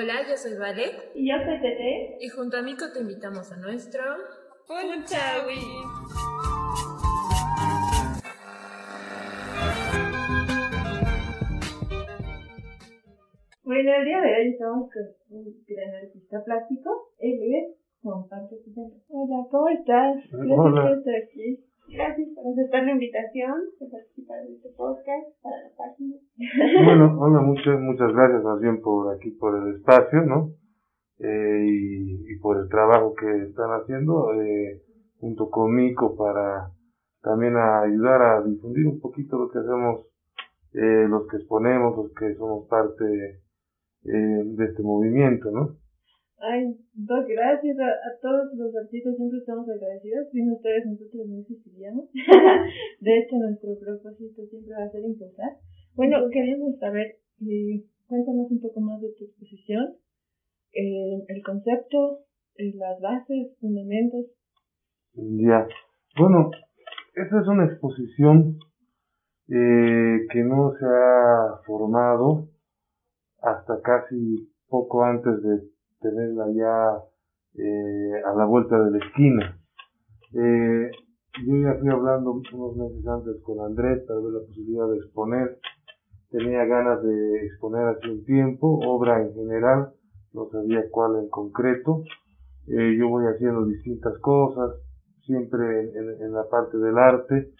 Hola, yo soy Vale. Y yo soy Tete. Y junto a Mico te invitamos a nuestro... Punchawi. Bueno, el día de hoy estamos con un gran artista plástico. Él es Juan Pablo Hola, ¿cómo estás? Gracias Hola. por estar aquí. Gracias por aceptar la invitación de participar en este podcast para la página. Bueno, hola, muchas, muchas gracias más bien por aquí, por el espacio, ¿no? Eh, y, por el trabajo que están haciendo eh, junto con Mico para también ayudar a difundir un poquito lo que hacemos, eh, los que exponemos, los que somos parte eh, de este movimiento, ¿no? Ay, dos gracias a, a todos los artistas, siempre estamos agradecidos. Sin ustedes nosotros no existiríamos. de hecho, nuestro propósito siempre va a ser impulsar. Bueno, queríamos saber, eh, cuéntanos un poco más de tu exposición, eh, el concepto, eh, las bases, fundamentos. Ya. Bueno, esta es una exposición eh, que no se ha formado hasta casi poco antes de tenerla ya eh, a la vuelta de la esquina. Eh, yo ya fui hablando unos meses antes con Andrés para ver la posibilidad de exponer. Tenía ganas de exponer hace un tiempo, obra en general, no sabía cuál en concreto. Eh, yo voy haciendo distintas cosas, siempre en, la parte del arte,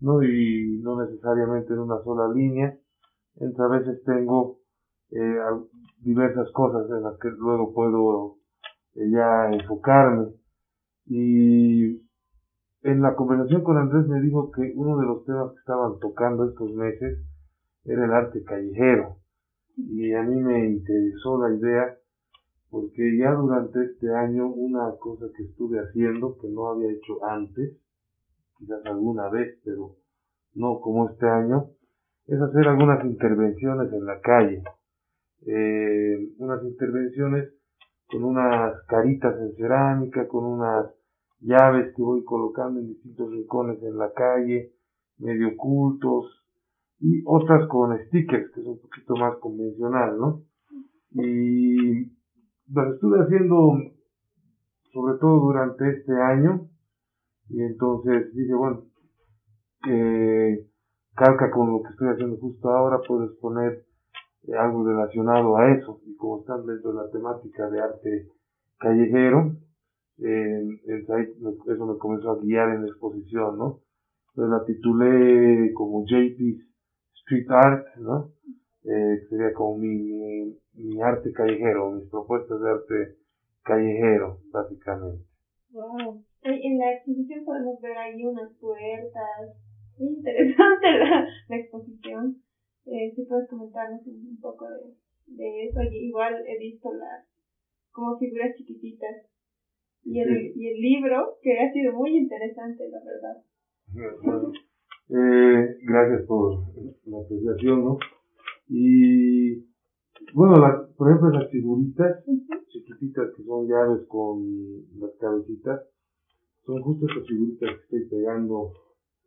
¿no? Y no necesariamente en una sola línea. Entonces a veces tengo eh, diversas cosas en las que luego puedo eh, ya enfocarme. Y en la conversación con Andrés me dijo que uno de los temas que estaban tocando estos meses era el arte callejero. Y a mí me interesó la idea porque ya durante este año una cosa que estuve haciendo que no había hecho antes, quizás alguna vez, pero no como este año, es hacer algunas intervenciones en la calle. Eh, unas intervenciones con unas caritas en cerámica, con unas llaves que voy colocando en distintos rincones en la calle, medio ocultos, y otras con stickers, que es un poquito más convencional, ¿no? Y lo estuve haciendo sobre todo durante este año, y entonces dije, bueno, que calca con lo que estoy haciendo justo ahora, puedes poner eh, algo relacionado a eso, y como están dentro de la temática de arte callejero, eh, eso me comenzó a guiar en la exposición, ¿no? Entonces la titulé como JP's Street Art, ¿no? Eh, sería como mi, mi, mi arte callejero, mis propuestas de arte callejero, básicamente. Wow. En la exposición podemos ver ahí unas puertas. Muy interesante la exposición. Eh, si puedes comentarnos un, poco de, de eso. Igual he visto las como figuras chiquititas. Y el, Sí. y el libro, que ha sido muy interesante, la verdad. Bueno, eh, gracias por la apreciación, ¿no? Y bueno, las, por ejemplo, las figuritas chiquititas que son llaves con las cabecitas, son justo estas figuritas que estoy pegando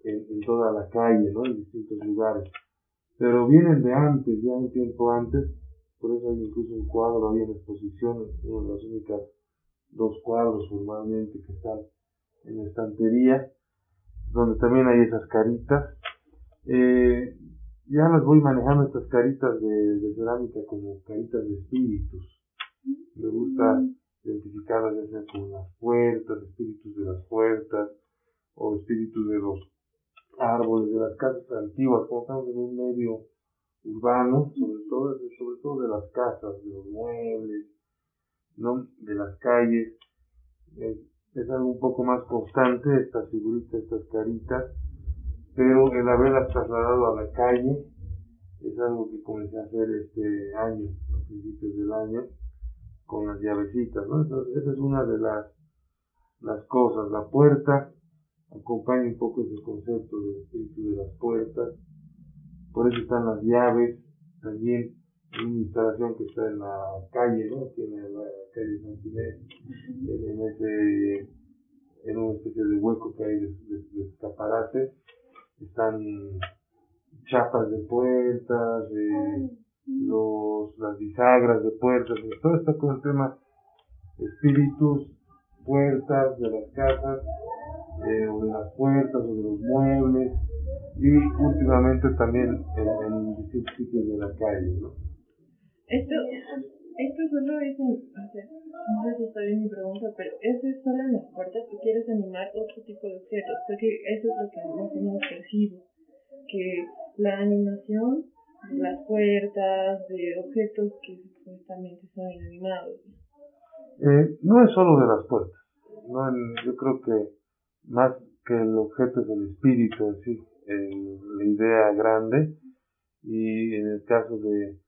en, en toda la calle, ¿no? En distintos lugares. Pero vienen de antes, ya un tiempo antes, por eso hay incluso un cuadro ahí en exposición, uno de las únicas dos cuadros formalmente que están en la estantería donde también hay esas caritas. Eh, ya las voy manejando estas caritas de, de cerámica como caritas de espíritus. Me gusta identificarlas ya sea con las puertas, espíritus de las puertas, o espíritus de los árboles, de las casas antiguas, como estamos en un medio urbano, sobre todo, sobre todo de las casas, de los muebles, ¿no? de las calles. Eh, es algo un poco más constante, estas figuritas, estas caritas, pero el haberlas trasladado a la calle es algo que comencé a hacer este año, a principios del año, con las llavecitas, ¿no? Entonces, esa es una de las, las cosas. La puerta acompaña un poco ese concepto del espíritu de las puertas, por eso están las llaves, también en una instalación que está en la calle, ¿no? Tiene la calle San Ginés, en, ese, en una especie de hueco que hay de, de, de escaparate, están chapas de puertas, los, las bisagras de puertas, todo está con el tema espíritus, puertas de las casas, eh, o de las puertas, o de los muebles, y últimamente también en, en distintos sitios de la calle, ¿no? Esto, esto solo es en, o sea, no sé si está bien mi pregunta, pero ¿eso es solo en las puertas o quieres animar otro tipo de objetos? Porque eso es lo que más o menos percibo, que la animación de las puertas, de objetos que supuestamente son inanimados. Eh, no es solo de las puertas, no, yo creo que más que el objeto es el espíritu en sí, la idea grande y en el caso de,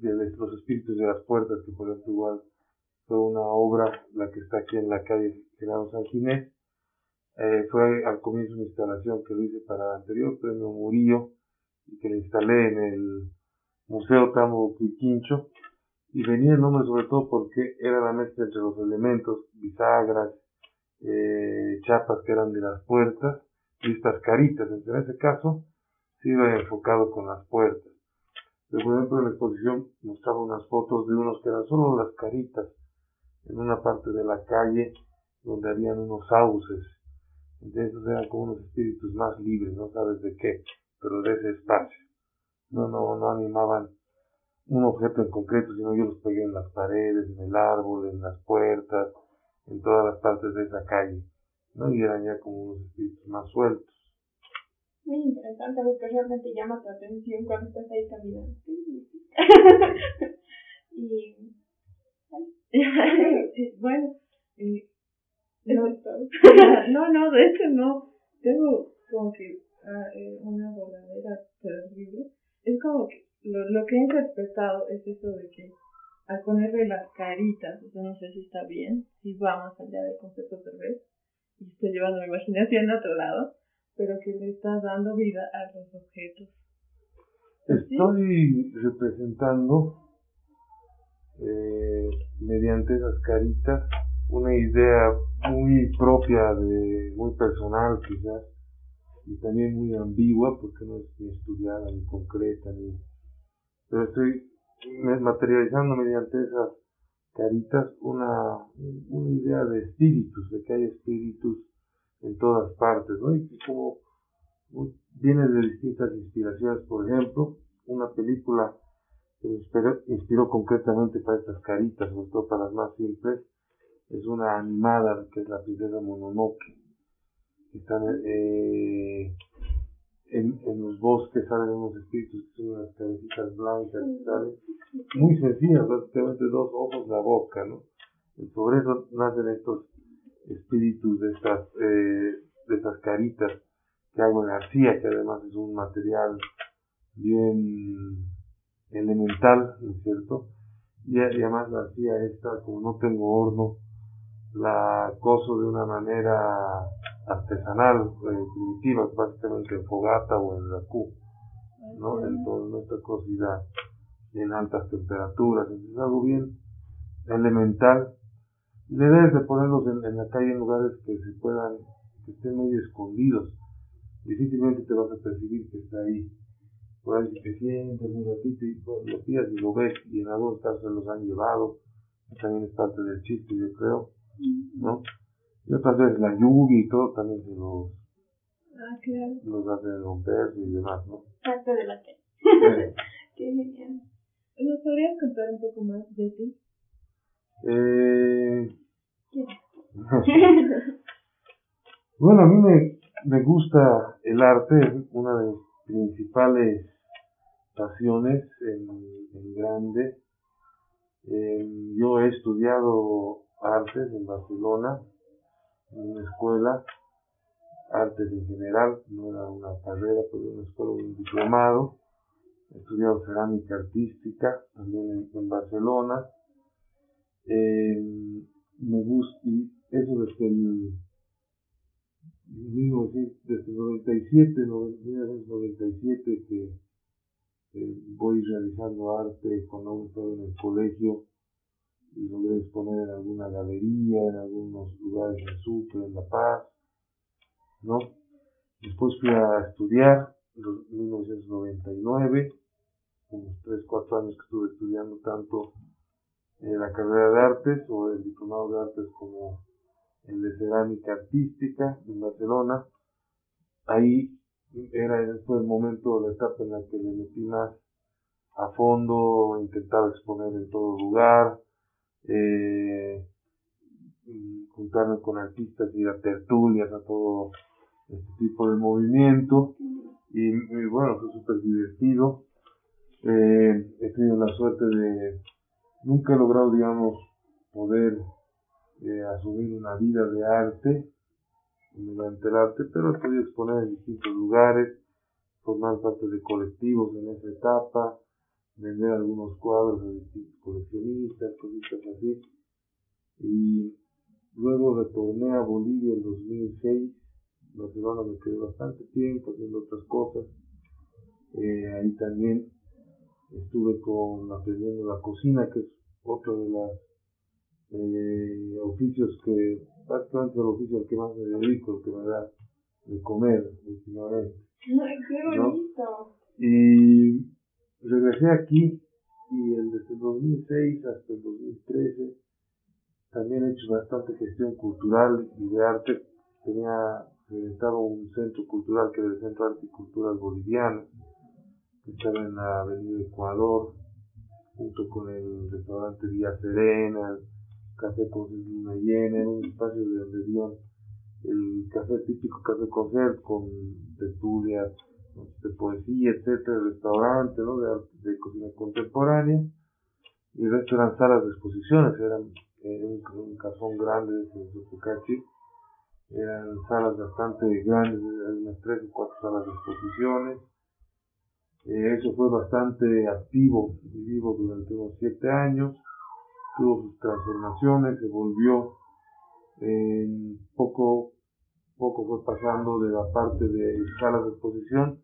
los espíritus de las puertas, que por ejemplo igual fue una obra, la que está aquí en la calle General San Ginés, eh, fue al comienzo una instalación que lo hice para el anterior premio Murillo que le instalé en el Museo Tambo Quiquincho y venía el nombre sobre todo porque era la mezcla entre los elementos, bisagras, eh, chapas que eran de las puertas y estas caritas. En ese caso, sí iba enfocado con las puertas. Pero, por ejemplo, en la exposición mostraba unas fotos de unos que eran solo las caritas en una parte de la calle donde habían unos sauces. Entonces eran como unos espíritus más libres, no sabes de qué, pero de ese espacio. No, no, no animaban un objeto en concreto, sino yo los pegué en las paredes, en el árbol, en las puertas, en todas las partes de esa calle, ¿no? Y eran ya como unos espíritus más sueltos. Muy interesante, porque realmente llama tu atención cuando estás ahí caminando. y... bueno, eh, no, no, no, de hecho no. Tengo como que ah, eh, una voladera terrible. Es como que lo, lo que he interpretado es eso de que al ponerle las caritas, yo no sé si está bien, si va más allá del concepto vez y estoy llevando mi imaginación a otro lado, pero que le estás dando vida a los objetos. Estoy representando eh, mediante esas caritas una idea muy propia de, muy personal quizás, y también muy ambigua porque no es ni estudiada ni concreta ni pero estoy materializando mediante esas caritas una, una idea de espíritus, de que hay espíritus en todas partes, ¿no? Y como viene de distintas inspiraciones, por ejemplo, una película que me inspiró, inspiró concretamente para estas caritas, sobre todo para las más simples, es una animada que es la princesa Mononoke. Está, eh, en, en los bosques salen unos espíritus que son unas cabecitas blancas, salen muy sencillas, básicamente dos ojos, la boca, ¿no? Y sobre eso nacen estos espíritus de estas, eh, de estas caritas que hago en arcilla, que además es un material bien elemental, ¿no es cierto? Y, además la arcilla esta, como no tengo horno, la coso de una manera artesanal, eh, primitiva, básicamente en fogata o en la Q, ¿no? Entonces nuestra cocida en altas temperaturas, es algo bien elemental. Le debes de ponerlos en, la calle en lugares que se puedan, que estén medio escondidos. Difícilmente te vas a percibir que está ahí. Por ahí te sientes un ratito y lo pillas y lo ves, y en algunos casos se los han llevado. También es parte del chiste, yo creo, ¿no? Y otras veces la lluvia y todo también se los, ah, claro. los hace romper y demás, ¿no? Parte de la que. Qué genial. ¿Nos podrías contar un poco más de ti? Eh... bueno, a mí me, me gusta el arte, es una de mis principales pasiones en, en grande. Eh, yo he estudiado artes en Barcelona, en una escuela, artes en general, no era una carrera, pero una escuela, un diplomado. Estudiado cerámica artística también en, Barcelona. Eh, me gusta, y eso desde el, digo, desde el 97, 1997 que voy realizando arte cuando aún estaba en el colegio y logré exponer en alguna galería, en algunos lugares en Sucre, en La Paz, ¿no? Después fui a estudiar en 1999 unos 3, 4 años que estuve estudiando tanto en la carrera de artes o el diplomado de artes como el de cerámica artística en Barcelona. Ahí era, fue el momento, la etapa en la que le metí más a fondo, intentaba exponer en todo lugar, eh, juntarme con artistas, ir a tertulias, a todo este tipo de movimiento. Y, bueno, fue súper divertido. Eh, he tenido la suerte de, nunca he logrado, digamos, poder eh, asumir una vida de arte mediante el arte, pero he podido exponer en distintos lugares, formar parte de colectivos en esa etapa, vender algunos cuadros a distintos coleccionistas, cositas así. Y luego retorné a Bolivia en 2006. Barcelona me quedé bastante tiempo haciendo otras cosas. Eh, ahí también estuve con aprendiendo la cocina, que es otro de los eh, oficios que, prácticamente el oficio al que más me dedico, el que me da de comer últimamente. ¡Qué bonito! Y regresé aquí y desde el 2006 hasta el 2013 también he hecho bastante gestión cultural y de arte. Tenía inventado un centro cultural que era el Centro de Arte y Culturas Boliviano, que estaba en la Avenida Ecuador, junto con el restaurante Vía Serena, el café con una llena, era un espacio de donde había el café típico, café concert con tertulias, de poesía, etcétera, restaurante, ¿no? De, de cocina contemporánea. Y el resto eran salas de exposiciones, eran un, un cajón grande de Fucachi. Eran salas bastante grandes, unas tres o cuatro salas de exposiciones. Eh, eso fue bastante activo y vivo durante unos siete años. Tuvo sus transformaciones, se volvió en poco poco fue pasando de la parte de salas de exposición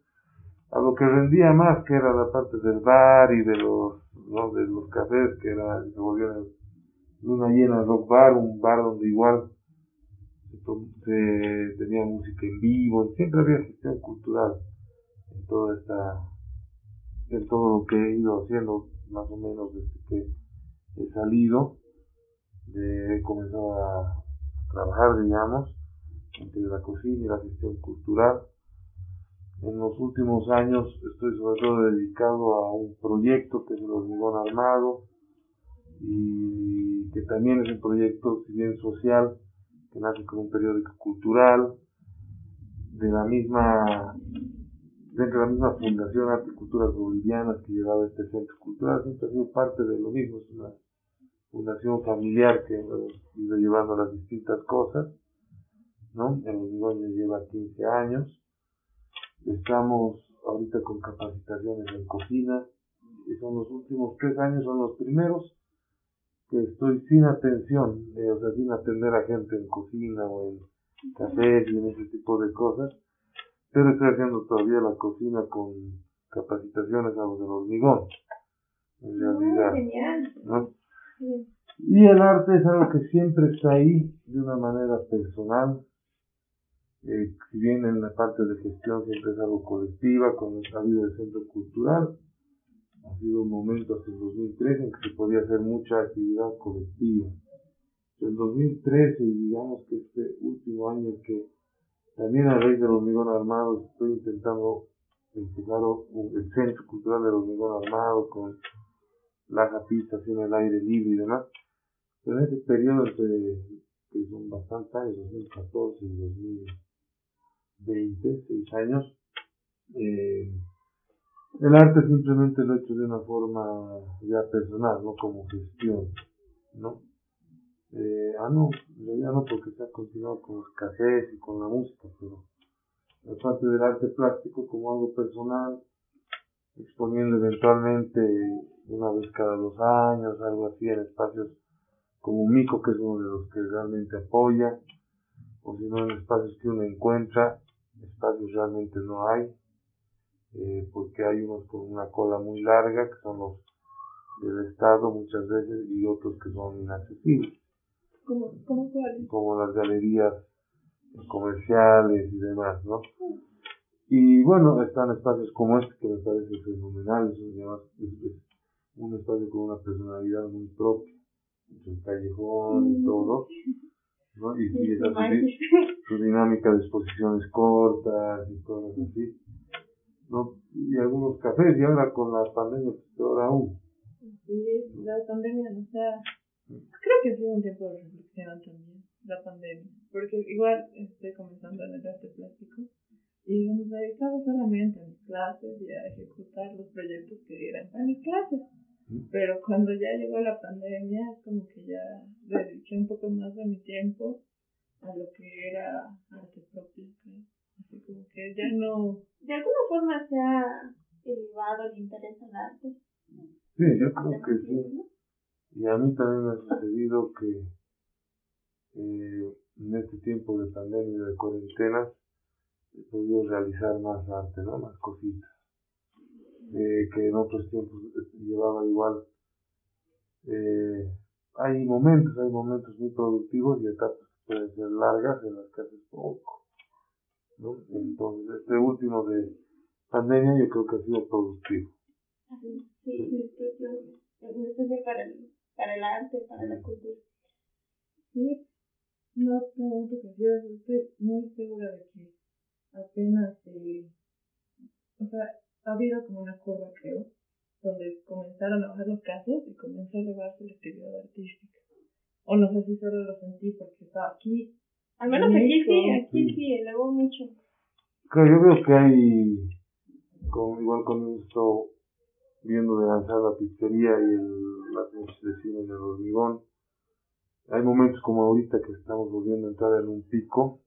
a lo que rendía más, que era la parte del bar y de los, ¿no? de los cafés, que era, se volvió luna llena rock bar, un bar donde igual se, tenía música en vivo, siempre había gestión cultural en toda esta, en todo lo que he ido haciendo más o menos desde que he salido, de, he comenzado a trabajar, digamos, entre la cocina y la gestión cultural. En los últimos años estoy sobre todo dedicado a un proyecto que es el hormigón armado y que también es un proyecto, si social, que nace como un periódico cultural de la misma dentro de la misma fundación Arte y Culturas Bolivianas que llevaba este centro cultural, siempre ha sido parte de lo mismo, es una fundación familiar que ha ido llevando las distintas cosas ¿no? El hormigón ya lleva 15 años. Estamos ahorita con capacitaciones en cocina. Y son los últimos tres años, son los primeros que estoy sin atención, eh, o sea, sin atender a gente en cocina o en cafés y en ese tipo de cosas. Pero estoy haciendo todavía la cocina con capacitaciones a los del hormigón. En Ah, realidad. ¿no? Y el arte es algo que siempre está ahí de una manera personal eh, si bien en la parte de gestión siempre es algo colectiva, con la vida del centro cultural, ha sido un momento hasta el 2013 en que se podía hacer mucha actividad colectiva. El 2013, digamos que este último año que también a raíz del hormigón armado estoy intentando empujar el centro cultural del hormigón armado con las pistas en el aire libre y demás. Pero en ese periodo, entre, que son bastantes años, 2014 y 2000 26 años. Eh, el arte simplemente lo he hecho de una forma ya personal, no como gestión, ¿no? Eh, ah, no, ya no porque se ha continuado con los cafés y con la música, pero la parte del arte plástico como algo personal, exponiendo eventualmente una vez cada dos años, algo así, en espacios como Mico, que es uno de los que realmente apoya, o si no en espacios que uno encuentra, espacios realmente no hay, eh, porque hay unos con una cola muy larga, que son los del Estado muchas veces, y otros que son inaccesibles, ¿Cómo, cómo como las galerías comerciales y demás, ¿no? Y bueno, están espacios como este que me parece fenomenal, es un espacio con una personalidad muy propia, el callejón y todo, ¿no? Y, sí, esa su, su dinámica de exposiciones cortas y cosas así, ¿no? Y algunos cafés, y ahora con la pandemia, pues peor aún. Sí, la pandemia, o sea, creo que ha sido un tiempo de reflexión también, la pandemia, porque igual estoy comenzando en el arte plástico y nos dedicaba solamente a mis clases y a ejecutar los proyectos que eran para mis clases. Pero cuando ya llegó la pandemia, como que ya dediqué un poco más de mi tiempo a lo que era arte propio, Así como que ya no... ¿De alguna forma se ha elevado el interés en arte? Sí, yo creo que sí. Y a mí también me ha sucedido que eh, en este tiempo de pandemia y de cuarentena he podido realizar más arte, ¿no? Más cositas. Eh, que en otros tiempos llevaba igual. Eh, hay momentos, hay momentos muy productivos y etapas que pueden ser largas en las que haces poco. ¿no? Entonces, este último de pandemia yo creo que ha sido productivo. Sí, sí, especial para para el arte, para la cultura. Sí, no pregunto que yo estoy muy segura de que apenas, eh, o sea, ha habido como una curva, creo, donde comenzaron a bajar los casos y comenzó a elevarse la actividad artística. O no sé si solo lo sentí porque estaba aquí. Al menos aquí sí, aquí sí, elevó mucho. Claro, yo veo que hay, como, igual con esto, viendo de lanzar la pizzería y el, las noches de cine en el hormigón, hay momentos como ahorita que estamos volviendo a entrar en un pico,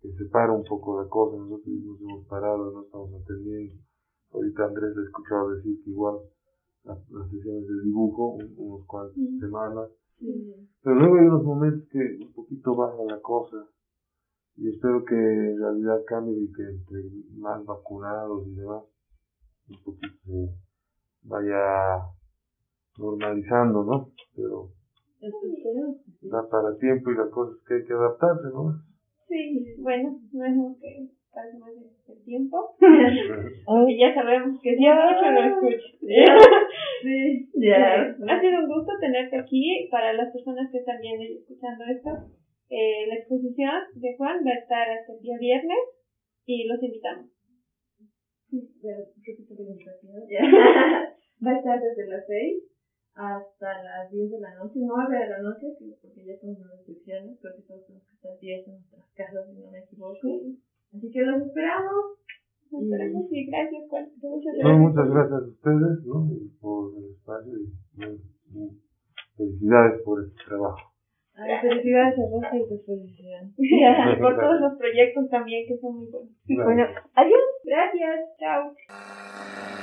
que se para un poco la cosa, nosotros mismos hemos parado, no estamos atendiendo. Ahorita Andrés le he escuchado decir que igual las, sesiones de dibujo, unos cuantos semanas, pero luego hay unos momentos que un poquito baja la cosa. Y espero que en realidad cambie y que entre más vacunados y demás, un poquito se vaya normalizando, ¿no? Pero da para tiempo y la cosa es que hay que adaptarse, ¿no? Sí, bueno, no es que pase más el tiempo. y ya sabemos que si escucha no escucha. sí, ya. Ha sido un gusto tenerte aquí. Para las personas que están viendo y escuchando esto, eh, la exposición de Juan va a estar hasta el día viernes y los invitamos. va a estar desde las 6 hasta las 10 de la noche, 9 de la noche, porque ya estamos en restricciones, creo que todos tenemos que estar 10 en nuestras casas, si no me equivoco. Así que los esperamos. Nos esperamos y gracias, Juan. Muchas gracias. No, muchas gracias a ustedes ¿no? y por el espacio y felicidades por este trabajo. Ay, felicidades a vos y tu exposición. por todos los proyectos también que son muy buenos. Bueno, adiós. Gracias. Chao.